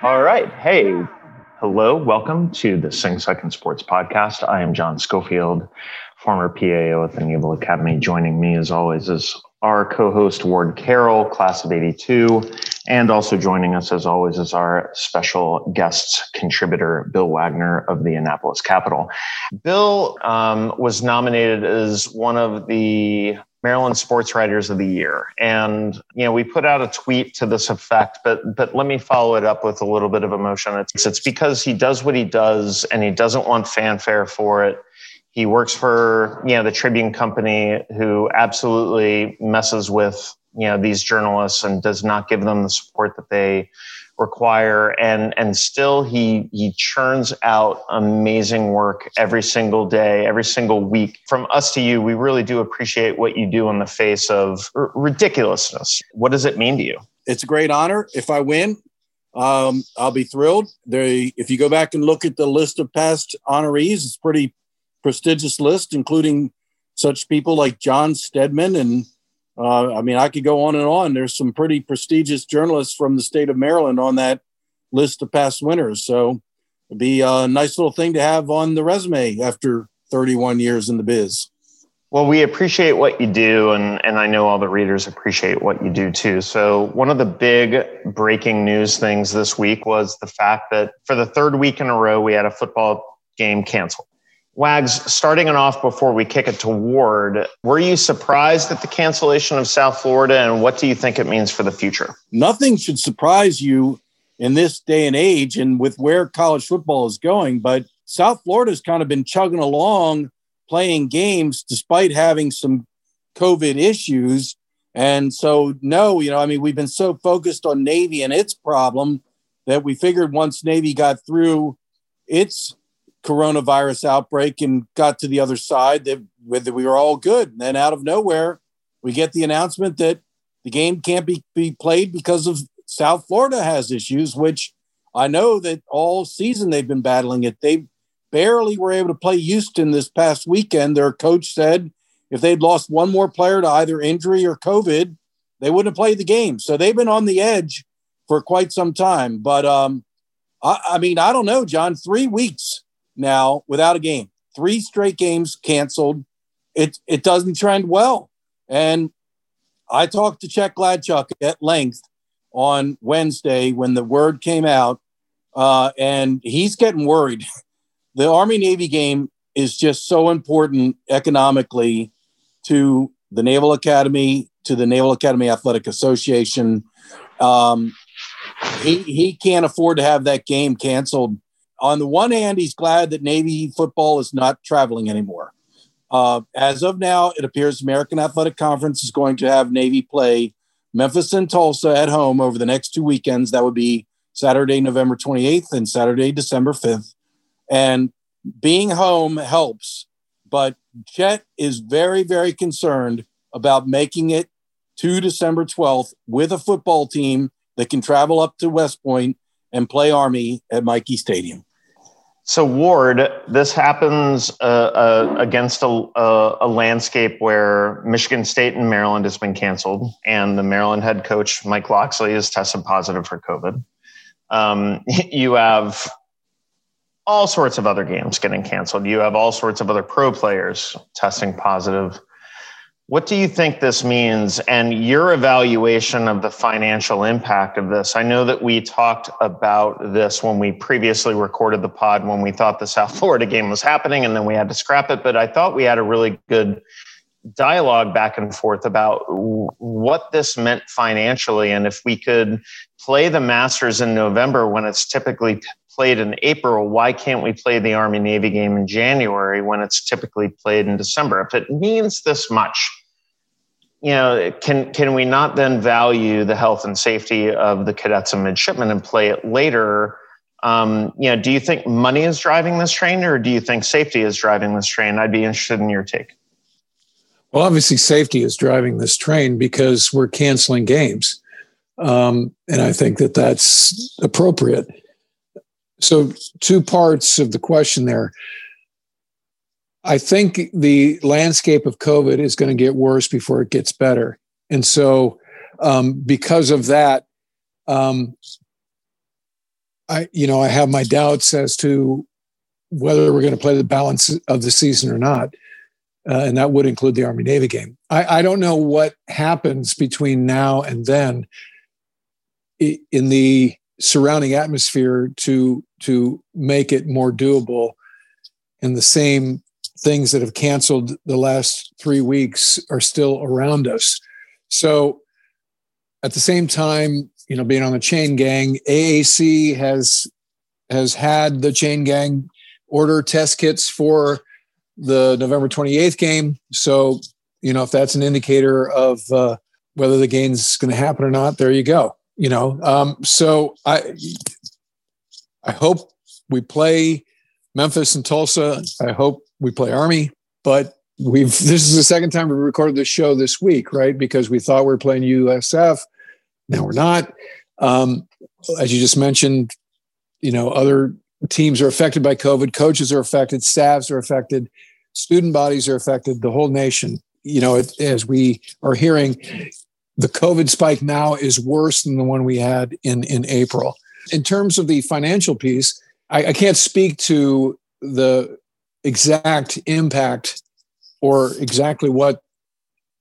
All right. Hey, hello. Welcome to the Sing Second Sports Podcast. I am John Schofield, former PAO at the Naval Academy. Joining me, as always, is our co host, Ward Carroll, class of 82. And also joining us, as always, is our special guest contributor, Bill Wagner of the Annapolis Capital. Bill um, was nominated as one of the Maryland Sports Writers of the Year. And, you know, we put out a tweet to this effect, but but let me follow it up with a little bit of emotion. It's it's because he does what he does and he doesn't want fanfare for it. He works for, you know, the Tribune company who absolutely messes with, you know, these journalists and does not give them the support that they require. And and still he he churns out amazing work every single day every single week. From us to you we really do appreciate what you do in the face of r- ridiculousness. What does it mean to you? It's a great honor. If i win um, i'll be thrilled. They if you go back and look at the list of past honorees it's pretty prestigious list including such people like john steadman and uh, I mean, I could go on and on. There's some pretty prestigious journalists from the state of Maryland on that list of past winners. So it'd be a nice little thing to have on the resume after 31 years in the biz. Well, we appreciate what you do, and, and I know all the readers appreciate what you do too. So, one of the big breaking news things this week was the fact that for the third week in a row, we had a football game canceled. Wags, starting it off before we kick it to Ward, were you surprised at the cancellation of South Florida and what do you think it means for the future? Nothing should surprise you in this day and age and with where college football is going, but South Florida's kind of been chugging along playing games despite having some COVID issues. And so, no, you know, I mean, we've been so focused on Navy and its problem that we figured once Navy got through its coronavirus outbreak and got to the other side that, we were all good. And then out of nowhere, we get the announcement that the game can't be, be played because of South Florida has issues, which I know that all season they've been battling it. They barely were able to play Houston this past weekend. Their coach said if they'd lost one more player to either injury or COVID, they wouldn't have played the game. So they've been on the edge for quite some time. But um, I, I mean, I don't know, John. Three weeks now without a game. Three straight games canceled. It it doesn't trend well. And I talked to Chuck Gladchuk at length on Wednesday when the word came out, uh, and he's getting worried. The Army Navy game is just so important economically to the Naval Academy, to the Naval Academy Athletic Association. Um, he he can't afford to have that game canceled on the one hand, he's glad that Navy football is not traveling anymore. Uh, as of now, it appears American Athletic Conference is going to have Navy play Memphis and Tulsa at home over the next two weekends. That would be Saturday, November 28th and Saturday, December 5th. And being home helps, but Chet is very, very concerned about making it to December 12th with a football team that can travel up to West Point and play Army at Michie Stadium. So Ward, this happens uh, uh, against a, a, a, landscape where Michigan State and Maryland has been canceled, and the Maryland head coach Mike Locksley has tested positive for COVID. Um, you have all sorts of other games getting canceled. You have all sorts of other pro players testing positive. What do you think this means and your evaluation of the financial impact of this? I know that we talked about this when we previously recorded the pod when we thought the South Florida game was happening and then we had to scrap it, but I thought we had a really good dialogue back and forth about what this meant financially and if we could play the Masters in November when it's typically played in April, why can't we play the Army Navy game in January when it's typically played in December? If it means this much, you know, can can we not then value the health and safety of the cadets and midshipmen and play it later? Um, you know, do you think money is driving this train, or do you think safety is driving this train? I'd be interested in your take. Well, obviously, safety is driving this train because we're canceling games. Um, and I think that that's appropriate. So, two parts of the question there. I think the landscape of COVID is going to get worse before it gets better. And so, um, because of that, um, I, you know, I have my doubts as to whether we're going to play the balance of the season or not. Uh, and that would include the Army Navy game. I, I, don't know what happens between now and then in the surrounding atmosphere to to make it more doable. And the same things that have canceled the last three weeks are still around us. So at the same time, you know, being on the chain gang, AAC has has had the chain gang order test kits for the November 28th game. So, you know, if that's an indicator of uh, whether the game's going to happen or not, there you go. You know, um, so I I hope we play Memphis and Tulsa. I hope we play Army, but we've this is the second time we recorded this show this week, right? Because we thought we were playing USF. Now we're not. Um, as you just mentioned, you know, other teams are affected by COVID, coaches are affected, staffs are affected, student bodies are affected, the whole nation. You know, it, as we are hearing, the COVID spike now is worse than the one we had in, in April. In terms of the financial piece, I, I can't speak to the exact impact or exactly what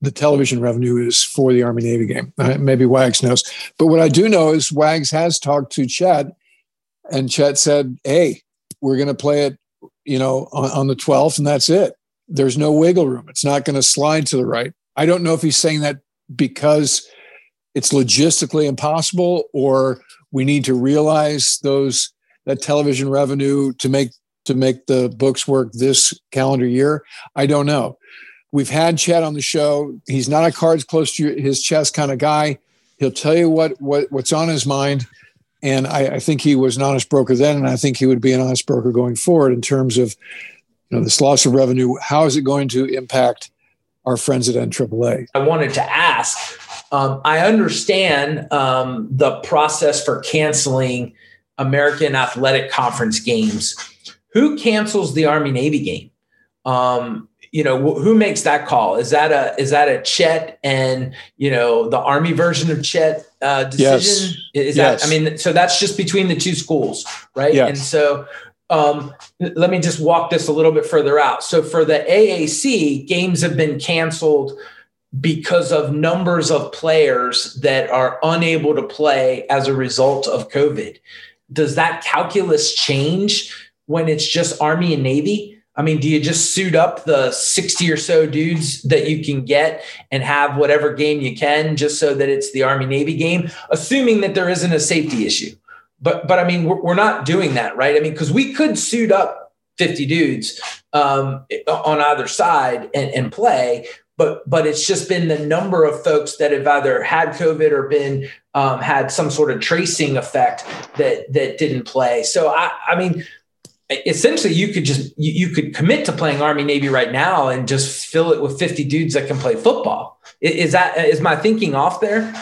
the television revenue is for the Army Navy game. Uh, maybe Wags knows. But what I do know is Wags has talked to Chet, and Chet said, Hey, we're going to play it, you know, on, on the 12th, and that's it. There's no wiggle room. It's not going to slide to the right. I don't know if he's saying that because it's logistically impossible or we need to realize those that television revenue to make to make the books work this calendar year. I don't know. We've had Chad on the show. He's not a cards close to his chest kind of guy. He'll tell you what, what what's on his mind. And I, I, think he was an honest broker then, and I think he would be an honest broker going forward in terms of you know this loss of revenue. How is it going to impact our friends at NAAA? I wanted to ask. Um, I understand um, the process for canceling American Athletic Conference games. Who cancels the Army Navy game? Um, you know who makes that call is that a is that a chet and you know the army version of chet uh, decision yes. is that i mean so that's just between the two schools right yes. and so um, let me just walk this a little bit further out so for the aac games have been canceled because of numbers of players that are unable to play as a result of covid does that calculus change when it's just army and navy I mean, do you just suit up the 60 or so dudes that you can get and have whatever game you can just so that it's the Army Navy game, assuming that there isn't a safety issue? But, but I mean, we're, we're not doing that, right? I mean, because we could suit up 50 dudes um, on either side and, and play, but but it's just been the number of folks that have either had COVID or been um, had some sort of tracing effect that that didn't play. So I, I mean, essentially you could just you, you, could commit to playing army navy right now and just fill it with 50 dudes that can play football. Is that is my thinking off there?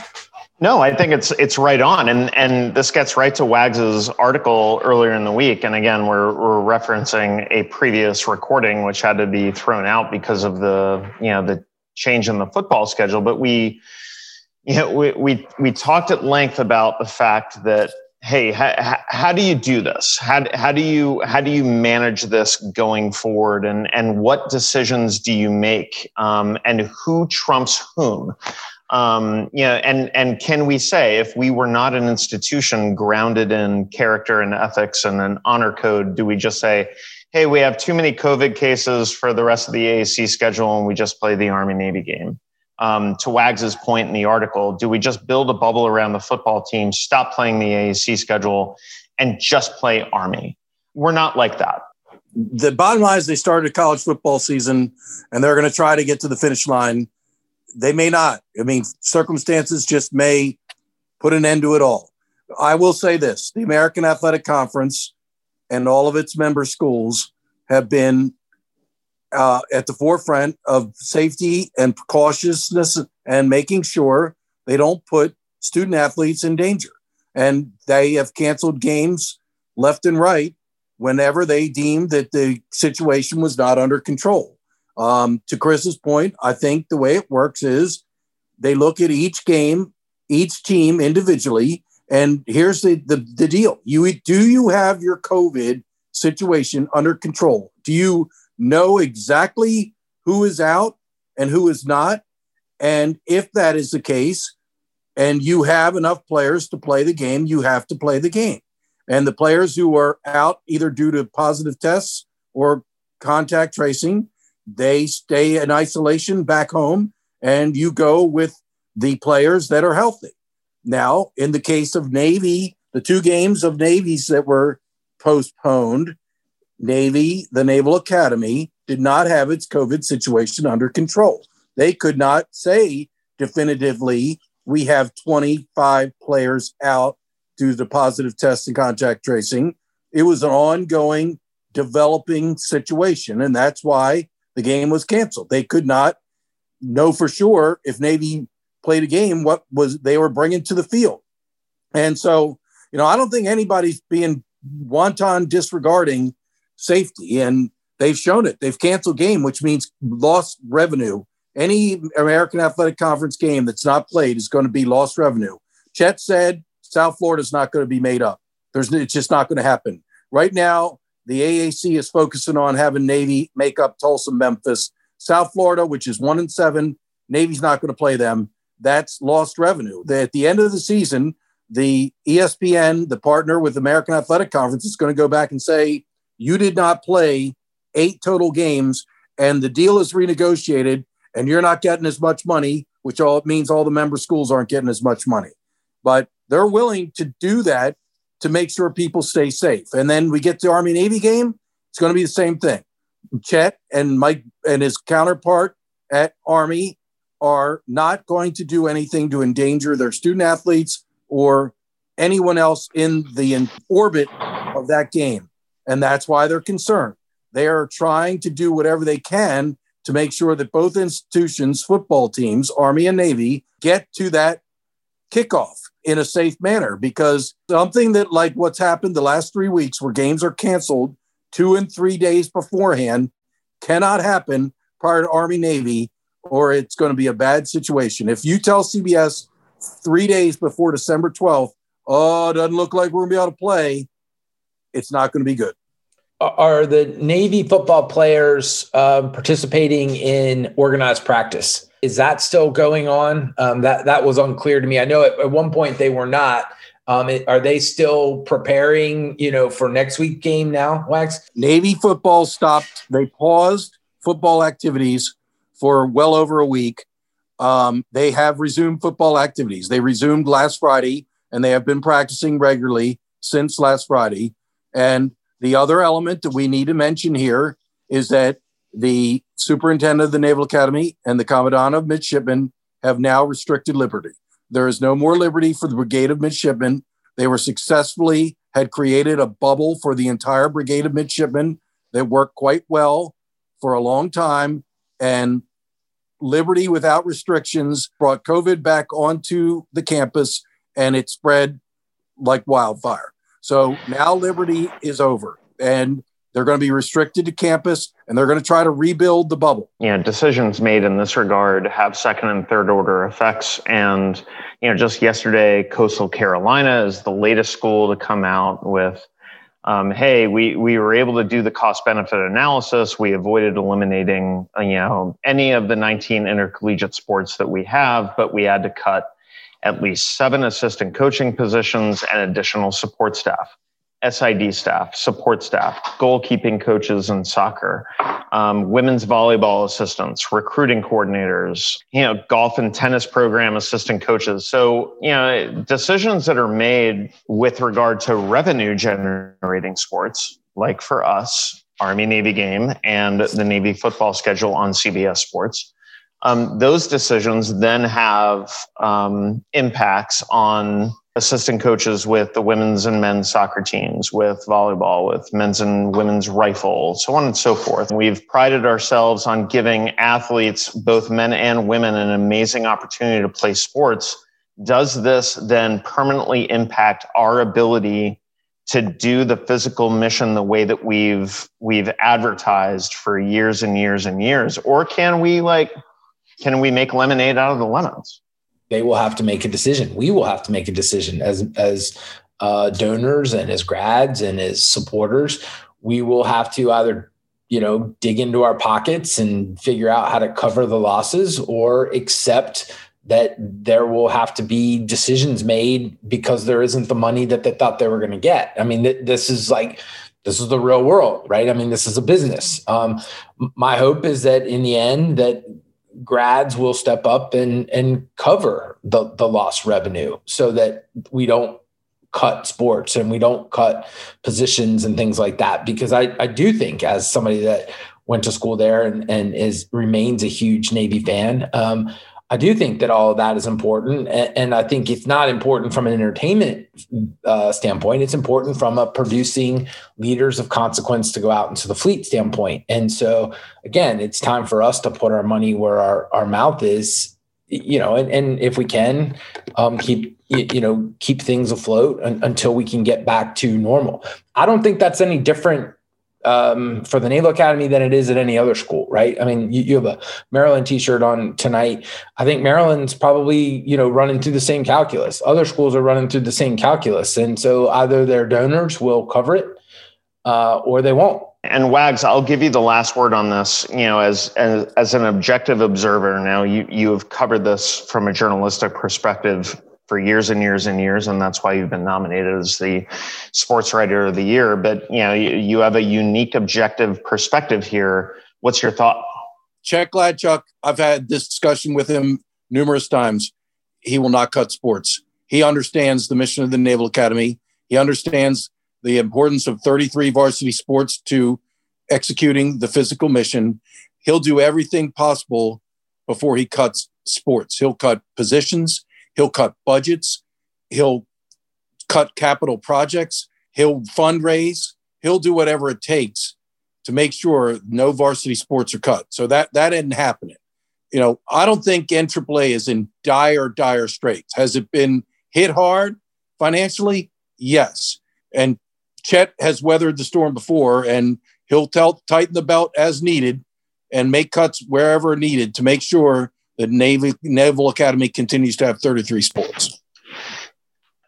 No i think it's it's right on. And and this gets right to wags's article earlier in the week. And again we're we're referencing a previous recording which had to be thrown out because of the you know the change in the football schedule. But we you know we we, we talked at length about the fact that hey how, how do you do this? How, how do you how do you manage this going forward? And and what decisions do you make? Um, and who trumps whom? Um, you know, and and can we say if we were not an institution grounded in character and ethics and an honor code, do we just say, hey, we have too many COVID cases for the rest of the AAC schedule and we just play the Army Navy game? Um, to Wags's point in the article, do we just build a bubble around the football team, stop playing the AAC schedule, and just play Army? We're not like that. The bottom line is they started a college football season and they're going to try to get to the finish line. They may not. I mean, circumstances just may put an end to it all. I will say this the American Athletic Conference and all of its member schools have been uh, at the forefront of safety and cautiousness and making sure they don't put student athletes in danger. And they have canceled games left and right whenever they deemed that the situation was not under control. Um, to Chris's point, I think the way it works is they look at each game, each team individually, and here's the, the, the deal. You do you have your COVID situation under control? Do you know exactly who is out and who is not? And if that is the case, and you have enough players to play the game, you have to play the game. And the players who are out either due to positive tests or contact tracing, they stay in isolation back home, and you go with the players that are healthy. Now, in the case of Navy, the two games of Navy's that were postponed, Navy, the Naval Academy, did not have its COVID situation under control. They could not say definitively, we have 25 players out due to positive test and contact tracing. It was an ongoing developing situation. And that's why the game was canceled. They could not know for sure if Navy played a game, what was they were bringing to the field. And so, you know, I don't think anybody's being wanton disregarding safety. And they've shown it. They've canceled game, which means lost revenue. Any American Athletic Conference game that's not played is going to be lost revenue. Chet said South Florida is not going to be made up. There's, it's just not going to happen. Right now, the AAC is focusing on having Navy make up Tulsa, Memphis. South Florida, which is one and seven, Navy's not going to play them. That's lost revenue. At the end of the season, the ESPN, the partner with American Athletic Conference, is going to go back and say, you did not play eight total games and the deal is renegotiated and you're not getting as much money, which all means all the member schools aren't getting as much money. But they're willing to do that to make sure people stay safe. And then we get to Army Navy game, it's going to be the same thing. Chet and Mike and his counterpart at Army are not going to do anything to endanger their student athletes or anyone else in the orbit of that game. And that's why they're concerned. They are trying to do whatever they can to make sure that both institutions, football teams, Army and Navy, get to that kickoff in a safe manner because something that like what's happened the last three weeks where games are canceled two and three days beforehand cannot happen prior to Army Navy or it's going to be a bad situation. If you tell CBS three days before December 12th, oh, it doesn't look like we're going to be able to play, it's not going to be good. Are the Navy football players um, participating in organized practice? Is that still going on? Um, that that was unclear to me. I know at, at one point they were not. Um, it, are they still preparing? You know, for next week game now? Wags Navy football stopped. They paused football activities for well over a week. Um, they have resumed football activities. They resumed last Friday, and they have been practicing regularly since last Friday. And the other element that we need to mention here is that the superintendent of the Naval Academy and the commandant of midshipmen have now restricted liberty. There is no more liberty for the Brigade of Midshipmen. They were successfully had created a bubble for the entire Brigade of Midshipmen that worked quite well for a long time. And liberty without restrictions brought COVID back onto the campus and it spread like wildfire. So now Liberty is over and they're going to be restricted to campus and they're going to try to rebuild the bubble. Yeah, decisions made in this regard have second and third order effects. And, you know, just yesterday, Coastal Carolina is the latest school to come out with, um, hey, we, we were able to do the cost benefit analysis. We avoided eliminating, you know, any of the 19 intercollegiate sports that we have, but we had to cut at least seven assistant coaching positions and additional support staff, SID staff, support staff, goalkeeping coaches in soccer, um, women's volleyball assistants, recruiting coordinators, you know, golf and tennis program assistant coaches. So, you know, decisions that are made with regard to revenue generating sports, like for us, Army Navy game and the Navy football schedule on CBS Sports um, those decisions then have um, impacts on assistant coaches with the women's and men's soccer teams, with volleyball, with men's and women's rifle, so on and so forth. We've prided ourselves on giving athletes, both men and women, an amazing opportunity to play sports does this then permanently impact our ability to do the physical mission the way that we've we've advertised for years and years and years or can we like can we make lemonade out of the lemons they will have to make a decision we will have to make a decision as as uh, donors and as grads and as supporters we will have to either you know dig into our pockets and figure out how to cover the losses or accept that there will have to be decisions made because there isn't the money that they thought they were going to get. I mean, th- this is like, this is the real world, right? I mean, this is a business. Um, my hope is that in the end, that grads will step up and and cover the the lost revenue so that we don't cut sports and we don't cut positions and things like that. Because I I do think as somebody that went to school there and and is remains a huge Navy fan um, I do think that all of that is important. And, and I think it's not important from an entertainment uh, standpoint. It's important from a producing leaders of consequence to go out into the fleet standpoint. And so, again, it's time for us to put our money where our, our mouth is, you know, and, and if we can um, keep, you know, keep things afloat until we can get back to normal. I don't think that's any different um, for the Naval Academy than it is at any other school, right? I mean, you, you, have a Maryland T-shirt on tonight. I think Maryland's probably you know running through the same calculus. Other schools are running through the same calculus, and so either their donors will cover it uh, or they won't. And Wags, I'll give you the last word on this. You know, as as, as an objective observer, now you you have covered this from a journalistic perspective for years and years and years, and that's why you've been nominated as the Sports Writer of the Year. But you know, you, you have a unique, objective perspective here. What's your thought? Chet Gladchuk, I've had this discussion with him numerous times. He will not cut sports. He understands the mission of the Naval Academy. He understands the importance of 33 varsity sports to executing the physical mission. He'll do everything possible before he cuts sports. He'll cut positions. He'll cut budgets. He'll cut capital projects. He'll fundraise. He'll do whatever it takes to make sure no varsity sports are cut. So that that isn't happening. You know, I don't think NAAA is in dire, dire straits. Has it been hit hard financially? Yes. And Chet has weathered the storm before, and he'll tell, tighten the belt as needed and make cuts wherever needed to make sure the Navy Naval Academy continues to have 33 sports.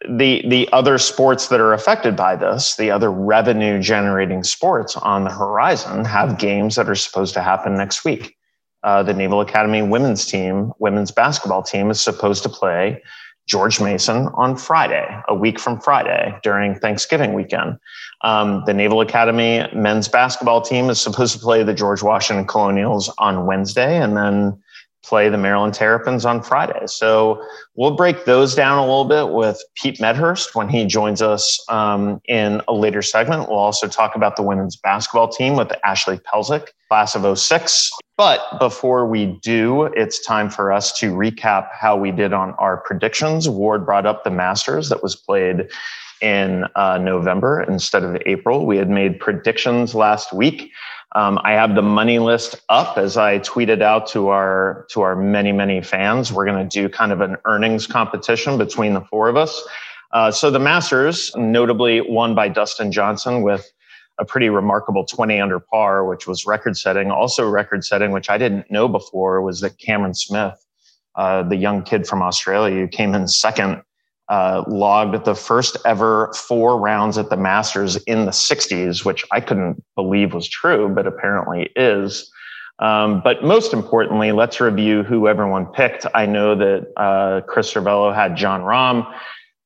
The the other sports that are affected by this, the other revenue generating sports on the horizon, have games that are supposed to happen next week. Uh, the Naval Academy women's team, women's basketball team, is supposed to play George Mason on Friday, a week from Friday during Thanksgiving weekend. Um, the Naval Academy men's basketball team is supposed to play the George Washington Colonials on Wednesday, and then play the Maryland Terrapins on Friday. So we'll break those down a little bit with Pete Medhurst when he joins us um, in a later segment. We'll also talk about the women's basketball team with Ashley Pelzick, class of 06. But before we do, it's time for us to recap how we did on our predictions. Ward brought up the Masters that was played in uh, November instead of April. We had made predictions last week. Um, I have the money list up as I tweeted out to our to our many many fans. We're going to do kind of an earnings competition between the four of us. Uh, so the Masters, notably won by Dustin Johnson with a pretty remarkable 20 under par, which was record setting. Also record setting, which I didn't know before, was that Cameron Smith, uh, the young kid from Australia, who came in second uh, logged the first ever four rounds at the Masters in the 60s, which I couldn't believe was true, but apparently is. Um, but most importantly, let's review who everyone picked. I know that uh, Chris Cervello had Jon Rahm,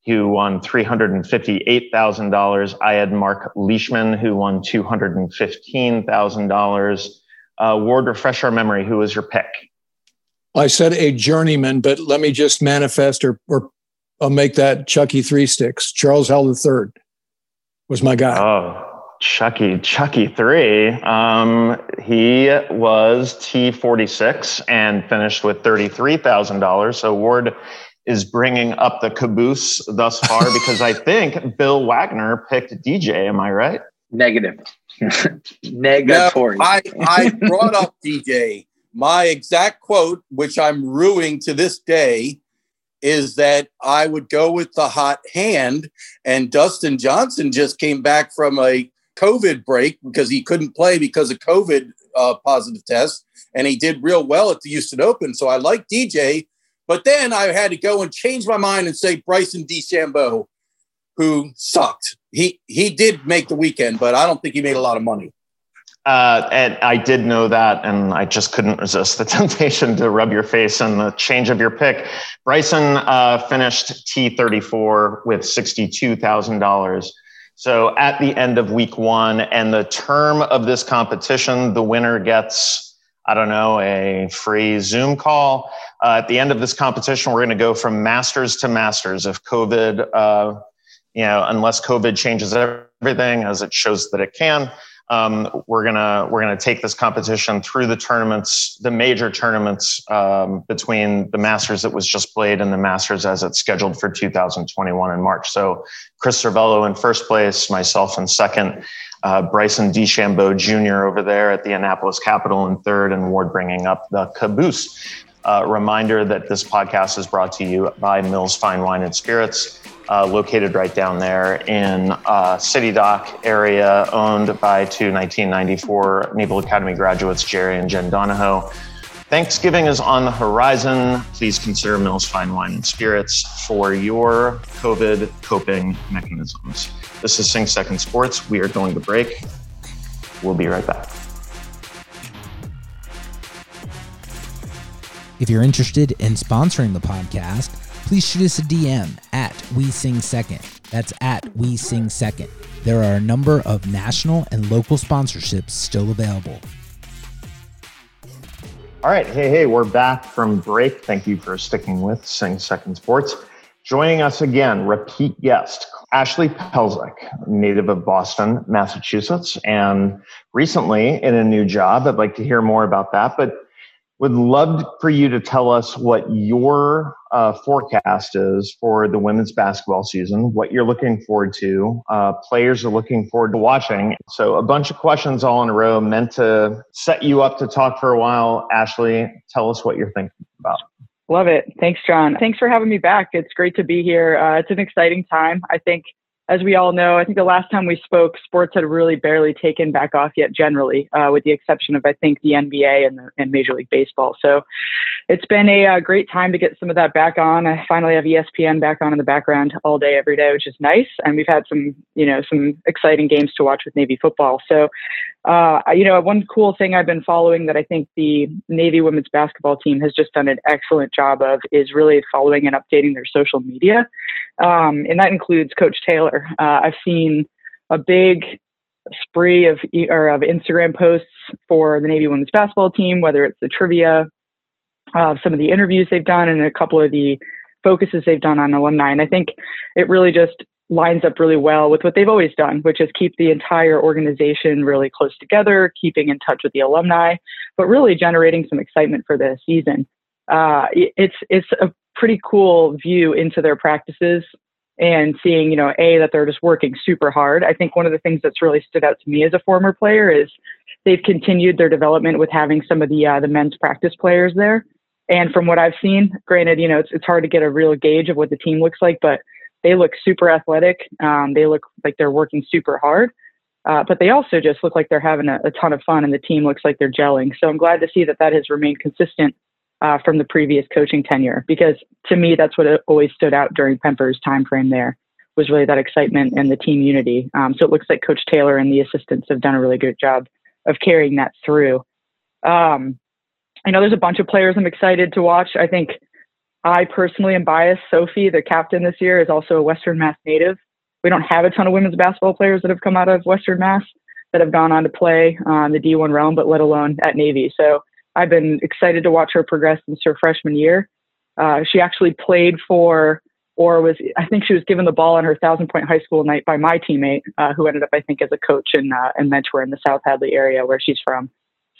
who won $358,000. I had Marc Leishman, who won $215,000. Uh, Ward, refresh our memory. Who was your pick? I said a journeyman, but let me just manifest or, or I'll make that Chucky Three Sticks. Charles Howell III was my guy. Oh, Chucky, Chucky Three. Um, he was T46 and finished with $33,000. So Ward is bringing up the caboose thus far because I think Bill Wagner picked DJ. Am I right? Negative. Negatory. No, I, I brought up DJ. My exact quote, which I'm ruining to this day, is that I would go with the hot hand. And Dustin Johnson just came back from a COVID break because he couldn't play because of COVID uh, positive test. And he did real well at the Houston Open. So I like DJ. But then I had to go and change my mind and say Bryson DeChambeau, who sucked. He he did make the weekend, but I don't think he made a lot of money. Uh, and I did know that, and I just couldn't resist the temptation to rub your face in the change of your pick. Bryson uh, finished T34 with $62,000. So at the end of week one, and the term of this competition, the winner gets, I don't know, a free Zoom call. Uh, at the end of this competition, we're going to go from masters to masters. If COVID, uh, you know, unless COVID changes everything as it shows that it can, um, we're gonna we're gonna take this competition through the tournaments, the major tournaments um, between the Masters that was just played and the Masters as it's scheduled for 2021 in March. So Chris Cervello in first place, myself in second, uh, Bryson DeChambeau Jr. over there at the Annapolis Capital in third, and Ward bringing up the caboose. Uh, reminder that this podcast is brought to you by Mills Fine Wine and Spirits uh, located right down there in uh, City Dock area, owned by two 1994 Naval Academy graduates, Jerry and Jen Donahoe. Thanksgiving is on the horizon. Please consider Mills Fine Wine and Spirits for your COVID coping mechanisms. This is Sing Second Sports. We are going to break. We'll be right back. If you're interested in sponsoring the podcast, please shoot us a DM at We Sing Second. That's at We Sing Second. There are a number of national and local sponsorships still available. All right. Hey, hey, we're back from break. Thank you for sticking with Sing Second Sports. Joining us again, repeat guest, Ashley Pelzik, native of Boston, Massachusetts, and recently in a new job. I'd like to hear more about that. But would love for you to tell us what your uh, forecast is for the women's basketball season, what you're looking forward to, uh, players are looking forward to watching. So, a bunch of questions all in a row meant to set you up to talk for a while. Ashley, tell us what you're thinking about. Love it. Thanks, John. Thanks for having me back. It's great to be here. Uh, it's an exciting time. I think as we all know, I think the last time we spoke, sports had really barely taken back off yet, generally, uh, with the exception of, I think, the NBA and, the, and Major League Baseball. So it's been a, uh, great time to get some of that back on. I finally have ESPN back on in the background all day, every day, which is nice. And we've had some, you know, some exciting games to watch with Navy football. So uh, you know, one cool thing I've been following that I think the Navy women's basketball team has just done an excellent job of is really following and updating their social media. Um, and that includes Coach Taylor. Uh, I've seen a big spree of, or of Instagram posts for the Navy women's basketball team, whether it's the trivia, some of the interviews they've done, and a couple of the focuses they've done on alumni. And I think it really just lines up really well with what they've always done, which is keep the entire organization really close together, keeping in touch with the alumni, but really generating some excitement for the season. Uh, it's it's a pretty cool view into their practices and seeing, you know, a that they're just working super hard. I think one of the things that's really stood out to me as a former player is they've continued their development with having some of the uh, the men's practice players there. And from what I've seen, granted, you know, it's it's hard to get a real gauge of what the team looks like, but they look super athletic. Um, they look like they're working super hard, uh, but they also just look like they're having a, a, ton of fun, and the team looks like they're gelling. So I'm glad to see that that has remained consistent uh, from the previous coaching tenure, because to me that's what always stood out during Pemper's time frame. There was really that excitement and the team unity. Um, so it looks like Coach Taylor and the assistants have done a really good job of carrying that through. Um, I know there's a bunch of players I'm excited to watch. I think I personally am biased. Sophie, the captain this year, is also a Western Mass native. We don't have a ton of women's basketball players that have come out of Western Mass that have gone on to play on the D1 realm, but let alone at Navy. So I've been excited to watch her progress since her freshman year. Uh, she actually played for, or was, I think she was given the ball on her thousand point high school night by my teammate, uh, who ended up, I think, as a coach and, uh, and mentor in the South Hadley area where she's from.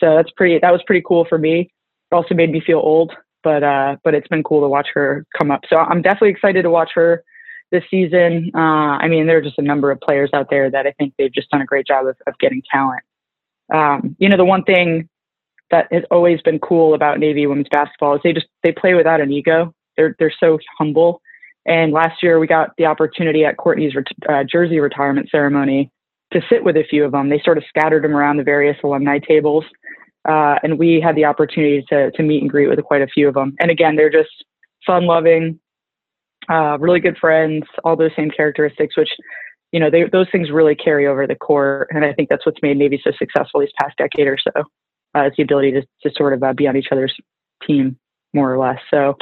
So that's pretty, that was pretty cool for me. It also made me feel old but uh, but it's been cool to watch her come up. So I'm definitely excited to watch her this season. Uh, I mean, there are just a number of players out there that I think they've just done a great job of, of getting talent. Um, you know, the one thing that has always been cool about Navy women's basketball is they just they play without an ego. they're they're so humble. And last year we got the opportunity at Courtney's ret- uh, jersey retirement ceremony to sit with a few of them. They sort of scattered them around the various alumni tables, uh, and we had the opportunity to to meet and greet with quite a few of them. And again, they're just fun loving, uh, really good friends, all those same characteristics, which you know they, those things really carry over the core. And I think that's what's made Navy so successful these past decade or so. Uh, it's the ability to to sort of uh, be on each other's team more or less. So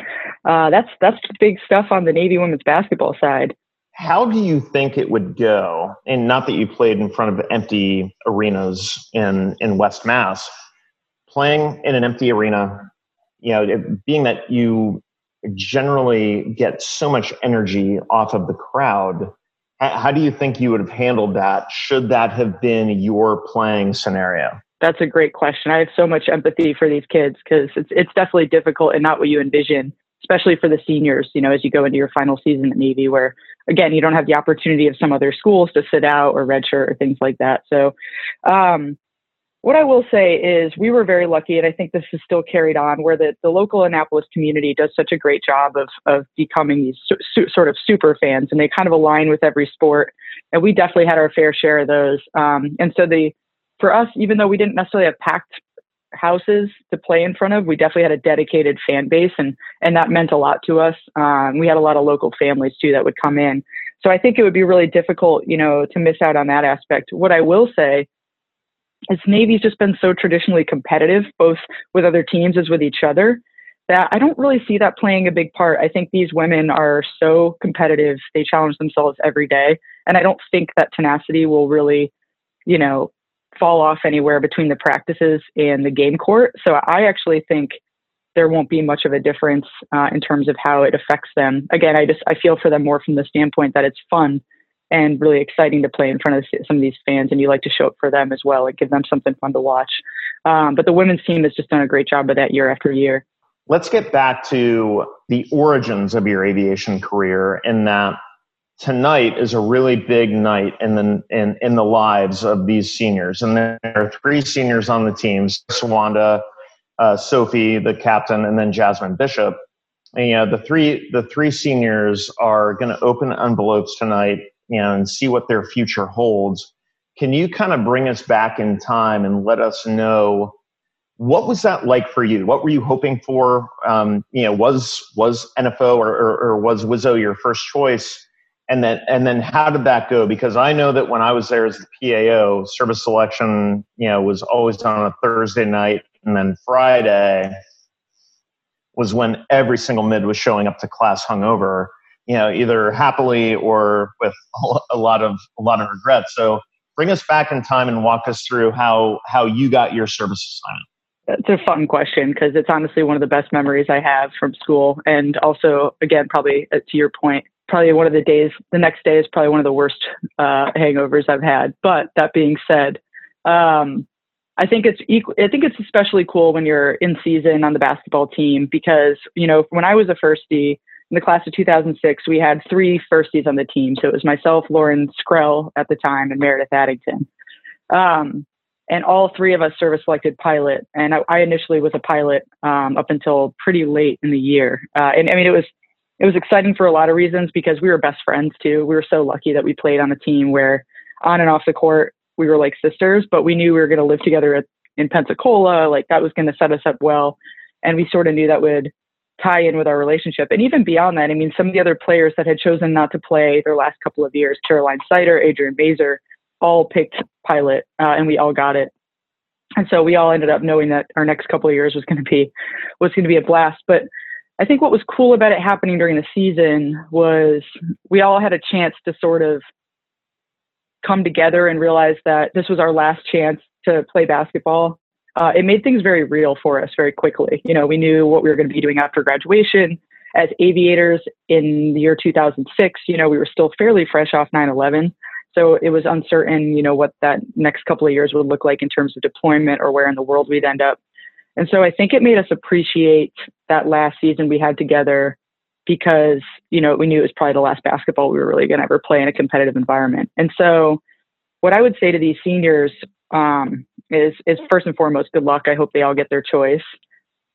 uh, that's that's big stuff on the Navy women's basketball side. How do you think it would go? And not that you played in front of empty arenas in in West Mass, playing in an empty arena, you know, it, being that you generally get so much energy off of the crowd. How do you think you would have handled that? Should that have been your playing scenario? That's a great question. I have so much empathy for these kids because it's it's definitely difficult and not what you envision, especially for the seniors. You know, as you go into your final season at Navy, where again you don't have the opportunity of some other schools to sit out or redshirt or things like that. So, um, what I will say is we were very lucky, and I think this is still carried on, where the, the local Annapolis community does such a great job of of becoming these su- su- sort of super fans, and they kind of align with every sport. And we definitely had our fair share of those. Um, and so the for us, even though we didn't necessarily have packed houses to play in front of, we definitely had a dedicated fan base, and and that meant a lot to us. Um, we had a lot of local families too that would come in. So I think it would be really difficult, you know, to miss out on that aspect. What I will say is Navy's just been so traditionally competitive, both with other teams as with each other, that I don't really see that playing a big part. I think these women are so competitive; they challenge themselves every day, and I don't think that tenacity will really, you know, fall off anywhere between the practices and the game court. So I actually think there won't be much of a difference uh, in terms of how it affects them. Again, I just I feel for them more from the standpoint that it's fun and really exciting to play in front of some of these fans, and you like to show up for them as well and give them something fun to watch. Um, but the women's team has just done a great job of that year after year. Let's get back to the origins of your aviation career in that tonight is a really big night in the in, in the lives of these seniors. And there are three seniors on the teams: Swanda, uh, Sophie, the captain, and then Jasmine Bishop. And, you know, the three the three seniors are going to open envelopes tonight, and see what their future holds. Can you kind of bring us back in time and let us know what was that like for you? What were you hoping for? Um, you know, was was NFO or, or, or was Wizzo your first choice? And then and then how did that go? Because i know that when i was there as the pao service selection you know was always on a thursday night. And then friday was when every single mid was showing up to class hungover you know either happily or with a lot of a lot of regret. So bring us back in time and walk us through how how you got your service assignment. It's a fun question because it's honestly one of the best memories I have from school. And also, again, probably uh, to your point, probably one of the days, the next day is probably one of the worst uh, hangovers I've had. But that being said, um, I think it's I think it's especially cool when you're in season on the basketball team because you know when I was a firstie in the class of 2006, we had three firsties on the team. So it was myself, Lauren Skrell at the time, and Meredith Addington. Um, and all three of us service selected pilot. And I, I initially was a pilot um, up until pretty late in the year. Uh, and I mean, it was it was exciting for a lot of reasons because we were best friends too. We were so lucky that we played on a team where on and off the court we were like sisters, but we knew we were going to live together at, in Pensacola. Like that was going to set us up well, and we sort of knew that would tie in with our relationship. And even beyond that, I mean, some of the other players that had chosen not to play their last couple of years, Caroline Sider, Adrian Baser, all picked pilot, uh, and we all got it. And so we all ended up knowing that our next couple of years was going to be was going to be a blast. But I think what was cool about it happening during the season was we all had a chance to sort of come together and realize that this was our last chance to play basketball. Uh, it made things very real for us very quickly. You know, we knew what we were going to be doing after graduation. As aviators in the year 2006, you know, we were still fairly fresh off 9 11. So it was uncertain, you know, what that next couple of years would look like in terms of deployment or where in the world we'd end up. And so I think it made us appreciate that last season we had together because, you know, we knew it was probably the last basketball we were really going to ever play in a competitive environment. And so what I would say to these seniors um, is, is first and foremost, good luck. I hope they all get their choice.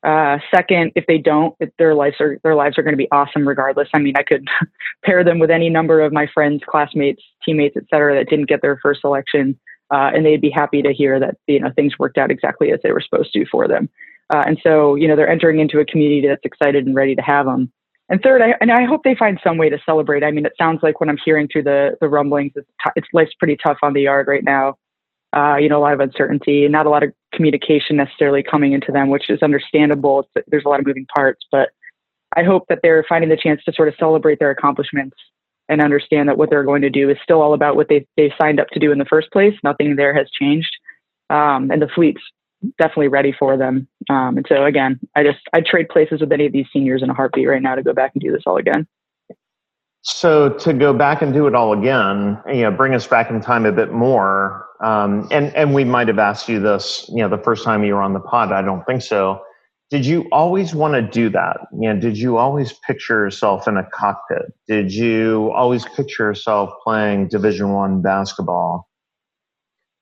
Uh, second, if they don't, their lives are their lives are going to be awesome regardless. I mean, I could pair them with any number of my friends, classmates, teammates, et cetera, that didn't get their first selection, uh, and they'd be happy to hear that you know things worked out exactly as they were supposed to for them. Uh, and so, you know, they're entering into a community that's excited and ready to have them. And third, I, and I hope they find some way to celebrate. I mean, it sounds like when I'm hearing through the the rumblings, it's, t- it's life's pretty tough on the yard right now. Uh, you know, a lot of uncertainty, and not a lot of communication necessarily coming into them, which is understandable. It's, there's a lot of moving parts, but I hope that they're finding the chance to sort of celebrate their accomplishments and understand that what they're going to do is still all about what they they signed up to do in the first place. Nothing there has changed, um, and the fleet's definitely ready for them. Um, and so again, I just I'd trade places with any of these seniors in a heartbeat right now to go back and do this all again. So to go back and do it all again, you know, bring us back in time a bit more. Um, and and we might have asked you this, you know, the first time you were on the pod. I don't think so. Did you always want to do that? You know, did you always picture yourself in a cockpit? Did you always picture yourself playing Division One basketball?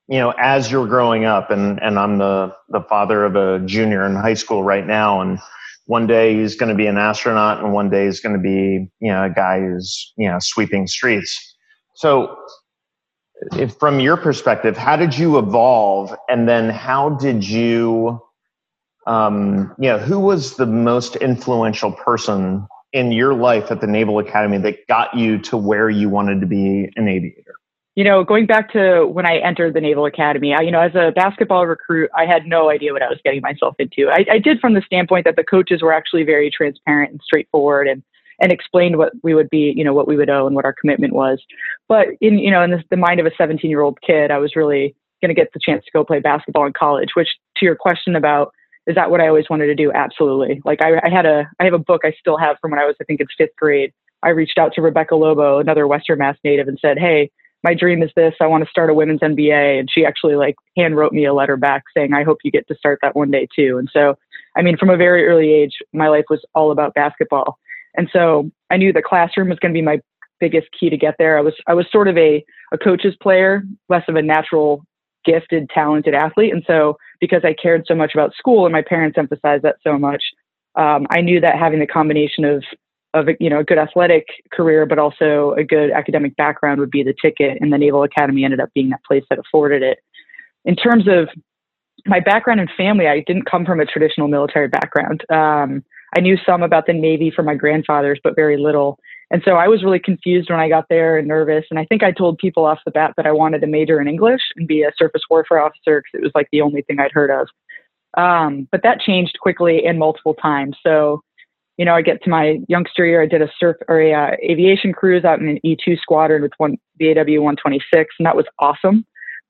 you know, as you're growing up, and and I'm the the father of a junior in high school right now, and one day he's going to be an astronaut, and one day he's going to be you know a guy who's you know sweeping streets. So, if from your perspective, how did you evolve, and then how did you, um, you know, who was the most influential person in your life at the Naval Academy that got you to where you wanted to be an aviator? you know, going back to when I entered the Naval Academy, I, you know, as a basketball recruit, I had no idea what I was getting myself into. I, I did from the standpoint that the coaches were actually very transparent and straightforward and and explained what we would be, you know, what we would owe and what our commitment was. But in, you know, in the, mind of a 17 year old kid, I was really going to get the chance to go play basketball in college, which to your question about, is that what I always wanted to do? Absolutely. Like I, I had a, I have a book I still have from when I was, I think in fifth grade. I reached out to Rebecca Lobo, another Western Mass native and said, Hey, my dream is this. I want to start a women's NBA. And she actually like hand wrote me a letter back saying, I hope you get to start that one day too. And so, I mean, from a very early age, my life was all about basketball. And so I knew the classroom was going to be my biggest key to get there. I was, I was sort of a, a coach's player, less of a natural gifted, talented athlete. And so because I cared so much about school and my parents emphasized that so much, um, I knew that having the combination of of you know a good athletic career, but also a good academic background would be the ticket. And the Naval Academy ended up being that place that afforded it. In terms of my background and family, I didn't come from a traditional military background. Um, I knew some about the Navy from my grandfathers, but very little. And so I was really confused when I got there and nervous. And I think I told people off the bat that I wanted to major in English and be a surface warfare officer because it was like the only thing I'd heard of. Um, but that changed quickly and multiple times. So you know, I get to my youngster year, I did a surf or a uh, aviation cruise out in an E2 squadron with one VAW 126, and that was awesome.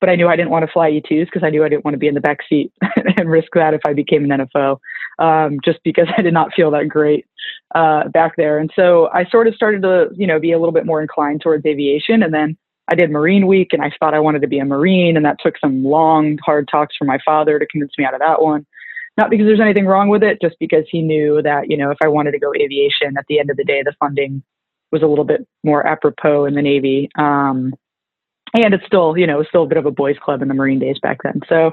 But I knew I didn't want to fly E2s because I knew I didn't want to be in the back seat and risk that if I became an NFO, um, just because I did not feel that great uh, back there. And so I sort of started to, you know, be a little bit more inclined towards aviation. And then I did Marine Week, and I thought I wanted to be a Marine, and that took some long, hard talks from my father to convince me out of that one not because there's anything wrong with it, just because he knew that, you know, if I wanted to go aviation at the end of the day, the funding was a little bit more apropos in the Navy. Um, and it's still, you know, still a bit of a boys club in the Marine days back then. So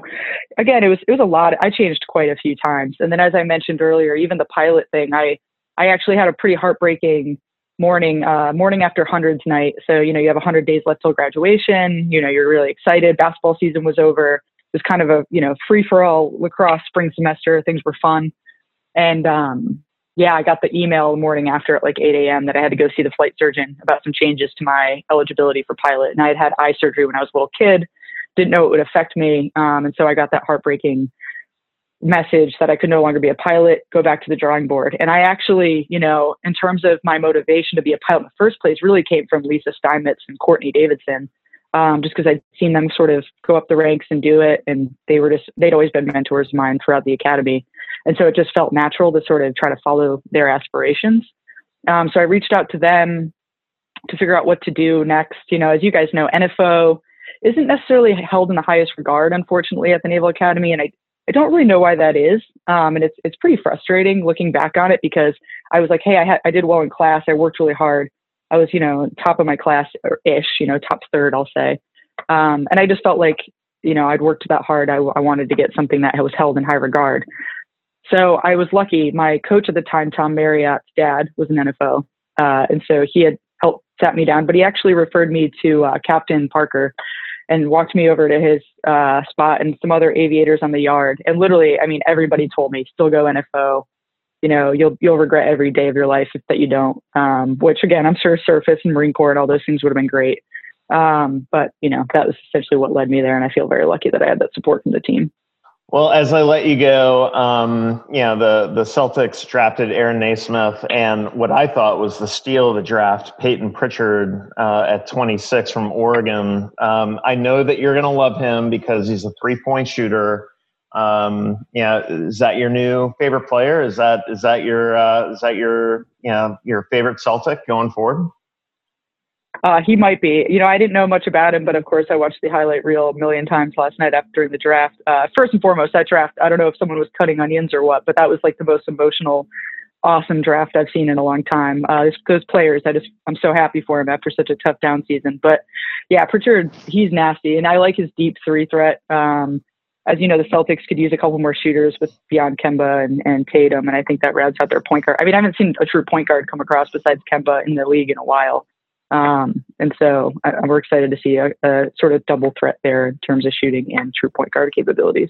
again, it was, it was a lot. I changed quite a few times. And then as I mentioned earlier, even the pilot thing, I, I actually had a pretty heartbreaking morning, uh, morning after hundreds night. So, you know, you have hundred days left till graduation, you know, you're really excited. Basketball season was over It was kind of a you know free for all lacrosse spring semester. Things were fun, and um, yeah, I got the email the morning after at like 8 a.m. that I had to go see the flight surgeon about some changes to my eligibility for pilot. And I had had eye surgery when I was a little kid, didn't know it would affect me, um, and so I got that heartbreaking message that I could no longer be a pilot, go back to the drawing board. And I actually, you know, in terms of my motivation to be a pilot in the first place, really came from Lisa Steinmetz and Courtney Davidson, um, just because I'd seen them sort of go up the ranks and do it. And they were just, they'd always been mentors of mine throughout the academy. And so it just felt natural to sort of try to follow their aspirations. Um, so I reached out to them to figure out what to do next. You know, as you guys know, NFO isn't necessarily held in the highest regard, unfortunately, at the Naval Academy. And I, I don't really know why that is. Um, and it's, it's pretty frustrating looking back on it because I was like, hey, I, ha- I did well in class. I worked really hard. I was, you know, top of my class ish, you know, top third, I'll say. Um, and I just felt like, you know, I'd worked that hard. I, I wanted to get something that was held in high regard. So I was lucky. My coach at the time, Tom Marriott's dad, was an NFO, uh, and so he had helped sat me down. But he actually referred me to uh, Captain Parker and walked me over to his uh, spot and some other aviators on the yard. And literally, I mean, everybody told me still go NFO. You know, you'll you'll regret every day of your life if that you don't. Um, which again, I'm sure surface and Marine Corps and all those things would have been great. Um, but you know, that was essentially what led me there, and I feel very lucky that I had that support from the team. Well, as I let you go, um, you know, the, the Celtics drafted Aaron Nesmith and what I thought was the steal of the draft, Peyton Pritchard uh, at 26 from Oregon. Um, I know that you're going to love him because he's a three point shooter. Um, yeah, is that your new favorite player? Is that is that your uh, is that your you know your favorite Celtic going forward? Uh, he might be. You know, I didn't know much about him, but of course, I watched the highlight reel a million times last night after the draft. Uh, first and foremost, that draft, I don't know if someone was cutting onions or what, but that was like the most emotional, awesome draft I've seen in a long time. Uh, those players, I just, I'm so happy for him after such a tough down season. But yeah, Pritchard, he's nasty, and I like his deep three threat. Um, as you know, the Celtics could use a couple more shooters with beyond Kemba and, and Tatum, and I think that rounds out their point guard. I mean, I haven't seen a true point guard come across besides Kemba in the league in a while. Um, and so I, we're excited to see a, a, sort of double threat there in terms of shooting and true point guard capabilities.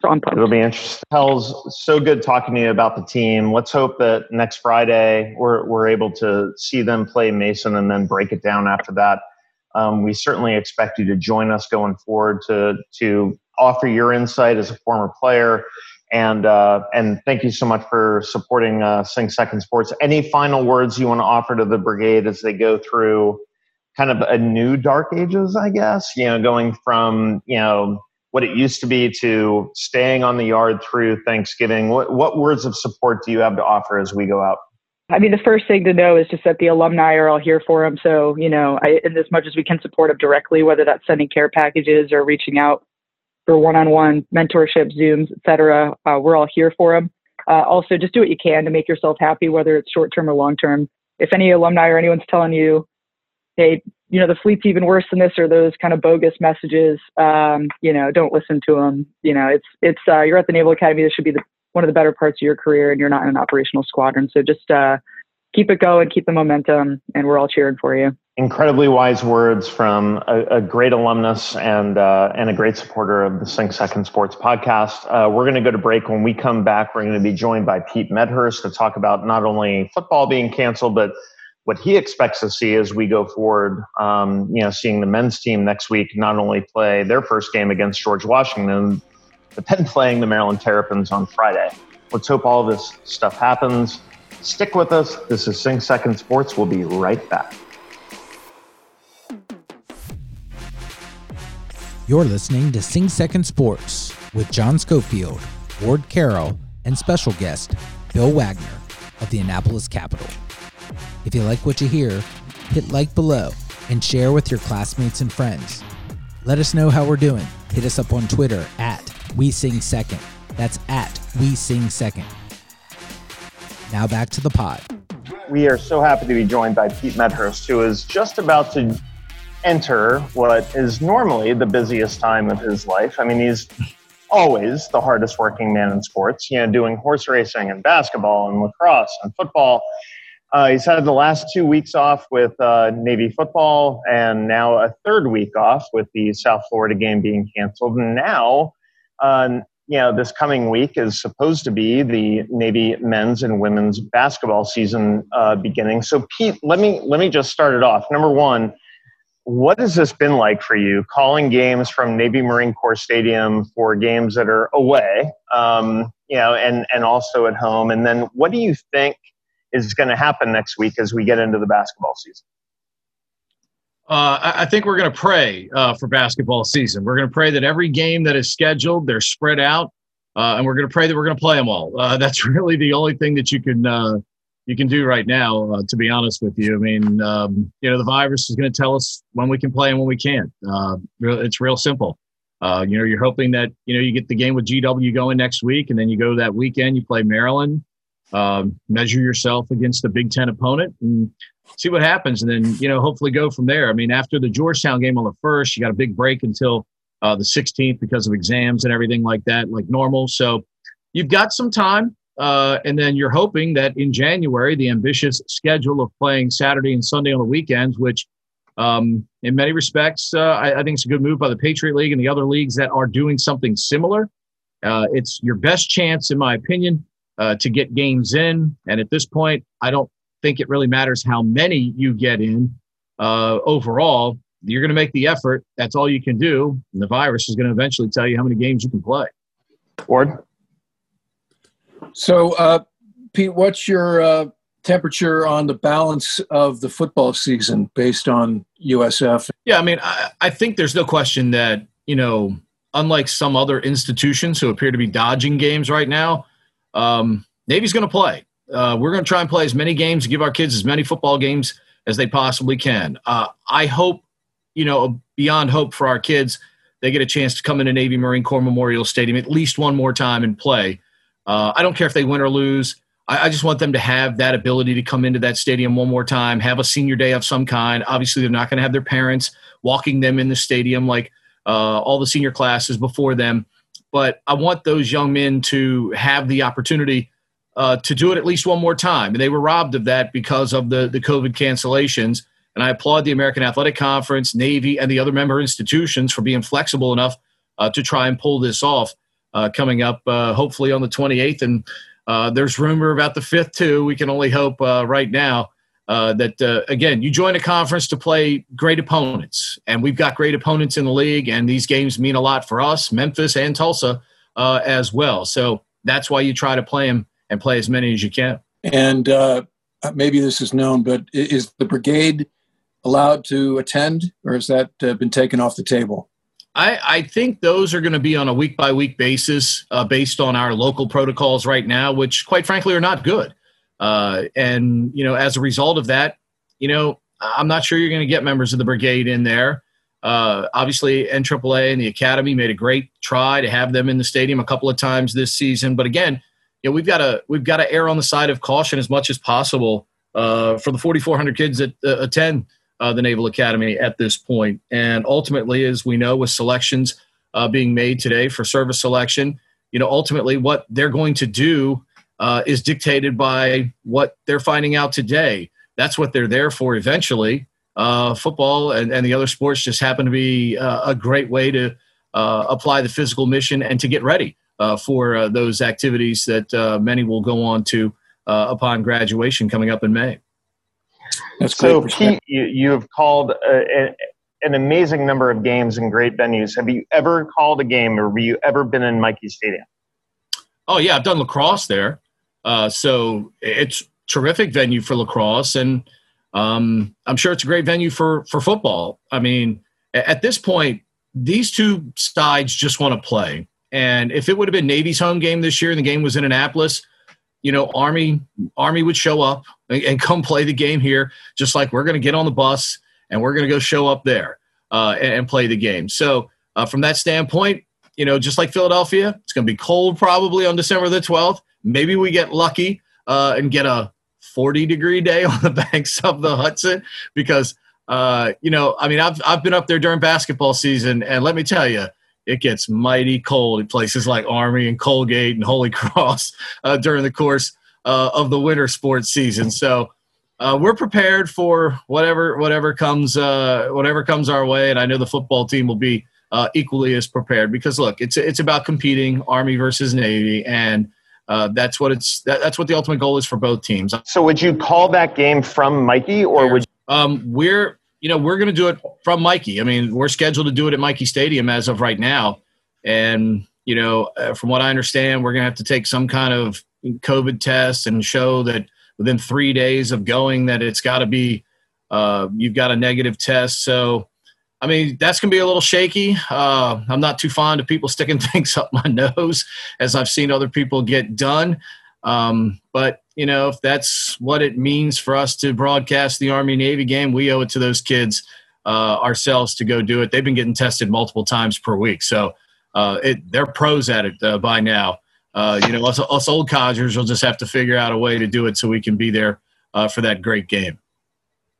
So I'm. It'll be interesting. Hell's so good talking to you about the team. Let's hope that next Friday we're, we're able to see them play Mason and then break it down after that. Um, we certainly expect you to join us going forward to to offer your insight as a former player and uh, and thank you so much for supporting uh, Sing Second Sports. Any final words you want to offer to the brigade as they go through kind of a new dark ages? I guess you know, going from you know what it used to be to staying on the yard through Thanksgiving. What what words of support do you have to offer as we go out? I mean, the first thing to know is just that the alumni are all here for them. So, you know, I, in as much as we can support them directly, whether that's sending care packages or reaching out for one-on-one mentorship, Zooms, etc. Uh, we're all here for them. Uh, also, just do what you can to make yourself happy, whether it's short-term or long-term. If any alumni or anyone's telling you, "Hey, you know, the fleet's even worse than this," or those kind of bogus messages, um, you know, don't listen to them. You know, it's it's uh, you're at the Naval Academy. This should be the, one of the better parts of your career, and you're not in an operational squadron. So just uh, keep it going, keep the momentum, and we're all cheering for you incredibly wise words from a, a great alumnus and uh, and a great supporter of the Sing Second Sports podcast. Uh, we're going to go to break. When we come back, we're going to be joined by Pete Medhurst to talk about not only football being canceled, but what he expects to see as we go forward. Um, you know, seeing the men's team next week not only play their first game against George Washington, but then playing the Maryland Terrapins on Friday. Let's hope all this stuff happens. Stick with us. This is Sing Second Sports. We'll be right back. You're listening to Sing Second Sports with John Schofield, Ward Carroll, and special guest Bill Wagner of the Annapolis Capital. If you like what you hear, hit like below and share with your classmates and friends. Let us know how we're doing. Hit us up on Twitter at We Sing Second. That's at We Sing Second. Now back to the pod. We are so happy to be joined by Pete Medhurst, who is just about to enter what is normally the busiest time of his life. I mean, he's always the hardest working man in sports, you know, doing horse racing and basketball and lacrosse and football. Uh, he's had the last two weeks off with uh, Navy football and now a third week off with the South Florida game being canceled. And now, uh, you know, this coming week is supposed to be the Navy men's and women's basketball season uh, beginning. So, Pete, let me let me just start it off. Number one, what has this been like for you calling games from Navy Marine Corps Stadium for games that are away, um, you know, and, and also at home? And then what do you think is going to happen next week as we get into the basketball season? Uh, I think we're going to pray uh, for basketball season. We're going to pray that every game that is scheduled, they're spread out, uh, and we're going to pray that we're going to play them all. Uh, that's really the only thing that you can uh, you can do right now, uh, to be honest with you. I mean, um, you know, the virus is going to tell us when we can play and when we can't. Uh, it's real simple. Uh, you know, you're hoping that, you know, you get the game with GW going next week and then you go that weekend, you play Maryland, um, measure yourself against a Big Ten opponent and see what happens. And then, you know, hopefully go from there. I mean, after the Georgetown game on the first, you got a big break until uh, the 16th because of exams and everything like that, like normal. So, you've got some time. Uh, and then you're hoping that in January, the ambitious schedule of playing Saturday and Sunday on the weekends, which um, in many respects, uh, I, I, think it's a good move by the Patriot League and the other leagues that are doing something similar. Uh, it's your best chance, in my opinion, uh, to get games in. And at this point, I don't think it really matters how many you get in uh, overall. You're going to make the effort. That's all you can do. And the virus is going to eventually tell you how many games you can play. Ward? So, uh, Pete, what's your uh, temperature on the balance of the football season based on USF? Yeah, I mean, I, I think there's no question that, you know, unlike some other institutions who appear to be dodging games right now, um, Navy's going to play. Uh, we're going to try and play as many games, give our kids as many football games as they possibly can. Uh, I hope, you know, beyond hope for our kids, they get a chance to come into Navy Marine Corps Memorial Stadium at least one more time and play. Uh, I don't care if they win or lose. I, I, just want them to have that ability to come into that stadium one more time, have a senior day of some kind. Obviously, they're not going to have their parents walking them in the stadium like uh, all the senior classes before them. But I want those young men to have the opportunity uh, to do it at least one more time. And they were robbed of that because of the, the COVID cancellations. And I applaud the American Athletic Conference, Navy, and the other member institutions for being flexible enough uh, to try and pull this off uh, coming up, uh, hopefully on the 28th. And uh, there's rumor about the 5th, too. We can only hope uh, right now uh, that, uh, again, you join a conference to play great opponents. And we've got great opponents in the league, and these games mean a lot for us, Memphis and Tulsa as well. So that's why you try to play them and play as many as you can. And maybe this is known, but is the brigade allowed to attend, or has that been taken off the table? I, I think those are going to be on a week by week basis uh, based on our local protocols right now, which quite frankly are not good. Uh, and, you know, as a result of that, you know, I'm not sure you're going to get members of the brigade in there. Uh, obviously, NAAA and the Academy made a great try to have them in the stadium a couple of times this season. But again, you know, we've got to we've got to err on the side of caution as much as possible uh, for the 4,400 kids that uh, attend uh, the Naval Academy at this point. And ultimately, as we know, with selections uh, being made today for service selection, you know, ultimately what they're going to do uh, is dictated by what they're finding out today. That's what they're there for eventually. Uh, football and, and the other sports just happen to be uh, a great way to uh, apply the physical mission and to get ready for those activities that many will go on to upon graduation coming up in May. That's so, Pete, you, you have called a, a, an amazing number of games in great venues. Have you ever called a game, or have you ever been in Michie Stadium? Oh yeah, I've done lacrosse there. Uh, so it's terrific venue for lacrosse, and um, I'm sure it's a great venue for for football. I mean, at this point, these two sides just want to play. And if it would have been Navy's home game this year and the game was in Annapolis, you know, Army Army would show up and, come play the game here, just like we're going to get on the bus and we're going to go show up there uh, and, and, play the game. So uh, from that standpoint, you know, just like Philadelphia, it's going to be cold probably on December the 12th. Maybe we get lucky uh, and get a 40 degree day on the banks of the Hudson because, uh, you know, I mean, I've, I've been up there during basketball season, and let me tell you, it gets mighty cold in places like Army and Colgate and Holy Cross uh, during the course uh, of the winter sports season. So uh, we're prepared for whatever whatever comes uh, whatever comes our way, and I know the football team will be uh, equally as prepared because look, it's it's about competing Army versus Navy, and uh, that's what it's that, that's what the ultimate goal is for both teams. So would you call that game from Michie, or would you- um, we're you know, we're going to do it from Michie? I mean, we're scheduled to do it at Michie Stadium as of right now. And, you know, uh, from what I understand, we're going to have to take some kind of COVID test and show that within three days of going that it's got to be, uh, you've got a negative test. So, I mean, that's going to be a little shaky. Uh, I'm not too fond of people sticking things up my nose as I've seen other people get done. Um, but you know, if that's what it means for us to broadcast the Army Navy game, we owe it to those kids uh, ourselves to go do it. They've been getting tested multiple times per week, so uh, it, they're pros at it uh, by now. Uh, you know, us, us, old codgers will just have to figure out a way to do it so we can be there uh, for that great game.